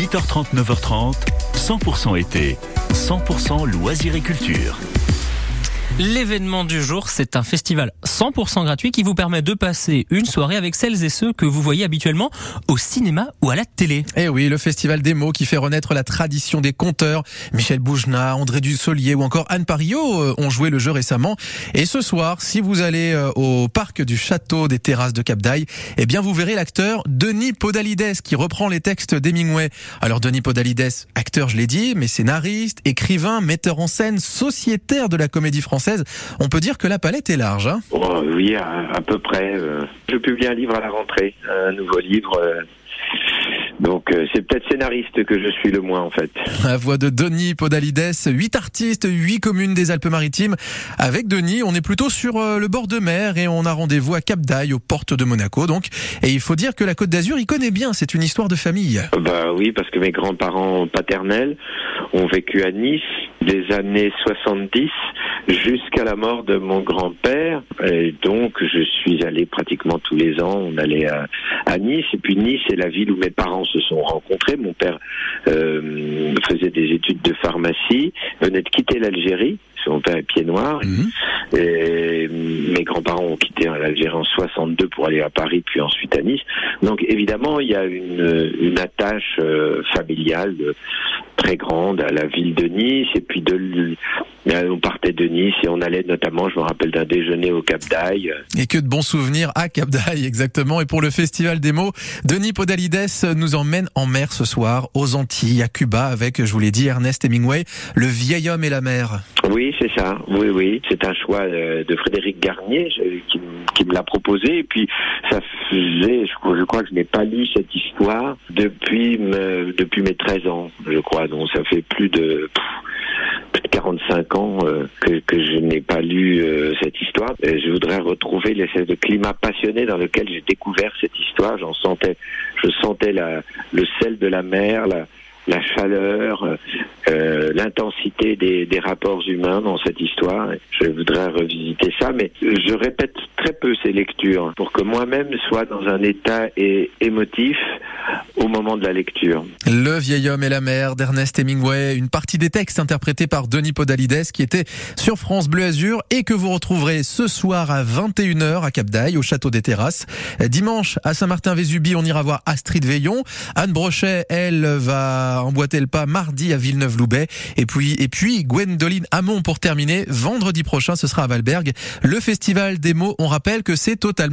8h30, 9h30, 100% été, 100% loisirs et culture. L'événement du jour, c'est un festival 100% gratuit qui vous permet de passer une soirée avec celles et ceux que vous voyez habituellement au cinéma ou à la télé. Eh oui, le festival des mots qui fait renaître la tradition des conteurs. Michel Boujna, André Dussolier ou encore Anne Parillo euh, ont joué le jeu récemment. Et ce soir, si vous allez euh, au parc du château des terrasses de Cap d'Aille, eh bien vous verrez l'acteur Denis Podalides qui reprend les textes d'Hemingway. Alors Denis Podalides, acteur je l'ai dit, mais scénariste, écrivain, metteur en scène, sociétaire de la comédie française on peut dire que la palette est large. Hein oh, oui, à, peu près. Euh. Je publie un livre à la rentrée, un nouveau livre. Euh. Donc euh, c'est peut-être scénariste que je suis le moins en fait. La voix de Denis Podalides, huit artistes, huit communes des Alpes-Maritimes. Avec Denis, on est plutôt sur le bord de mer et on a rendez-vous à Cap d'Aille, aux portes de Monaco. Donc, et il faut dire que la Côte d'Azur, il connaît bien. C'est une histoire de famille. Bah oui, parce que mes grands-parents paternels ont vécu à Nice des années 70 jusqu'à la mort de mon grand-père. Et donc, je suis allé pratiquement tous les ans. On allait à, Nice. Et puis Nice est la ville où mes parents se sont rencontrés. Mon père euh, faisait des études de pharmacie, venait de quitter l'Algérie. Son père est pied noir. Mhm. Et mes grands-parents ont quitté l'Algérie en 62 pour aller à Paris, puis ensuite à Nice. Donc évidemment, il y a une, attache euh, familiale très grande à la ville de Nice. Et puis de, on partait de Nice et on allait notamment, je me rappelle d'un déjeuner au Cap d'Aille. Et que de bons souvenirs à Cap d'Aille, exactement. Et pour le Festival des mots, Denis Podalides nous emmène en mer ce soir, aux Antilles, à Cuba, avec, je vous l'ai dit, Ernest Hemingway, Le vieil homme et la mer. Oui, c'est ça. Oui, oui. C'est un choix euh, de Frédéric Garnier qui, me l'a proposé. Et puis, ça faisait, je, crois que je n'ai pas lu cette histoire depuis, depuis mes 13 ans, je crois. Donc, ça fait plus de... 45 ans euh, que, que, je n'ai pas lu euh, cette histoire. Je voudrais retrouver l'espèce de climat passionné dans lequel j'ai découvert cette histoire. J'en sentais, je sentais la, le sel de la mer, la chaleur, euh, l'intensité des, des, rapports humains dans cette histoire. Je voudrais revisiter ça, mais je répète très peu ces lectures pour que moi-même soit dans un état émotif au moment de la lecture. Le vieil homme et la mer d'Ernest Hemingway, une partie des textes interprétés par Denis Podalides qui était sur France Bleu Azur et que vous retrouverez ce soir à 21h à Cap d'Aille au château des Terrasses. Dimanche à Saint-Martin-Vésubie, on ira voir Astrid Veillon. Anne Brochet, elle va emboîter le pas mardi à Villeneuve-Loubet et puis et puis Gwendoline Hamon pour terminer vendredi prochain ce sera à Valberg. Le festival des mots, on rappelle que c'est totalement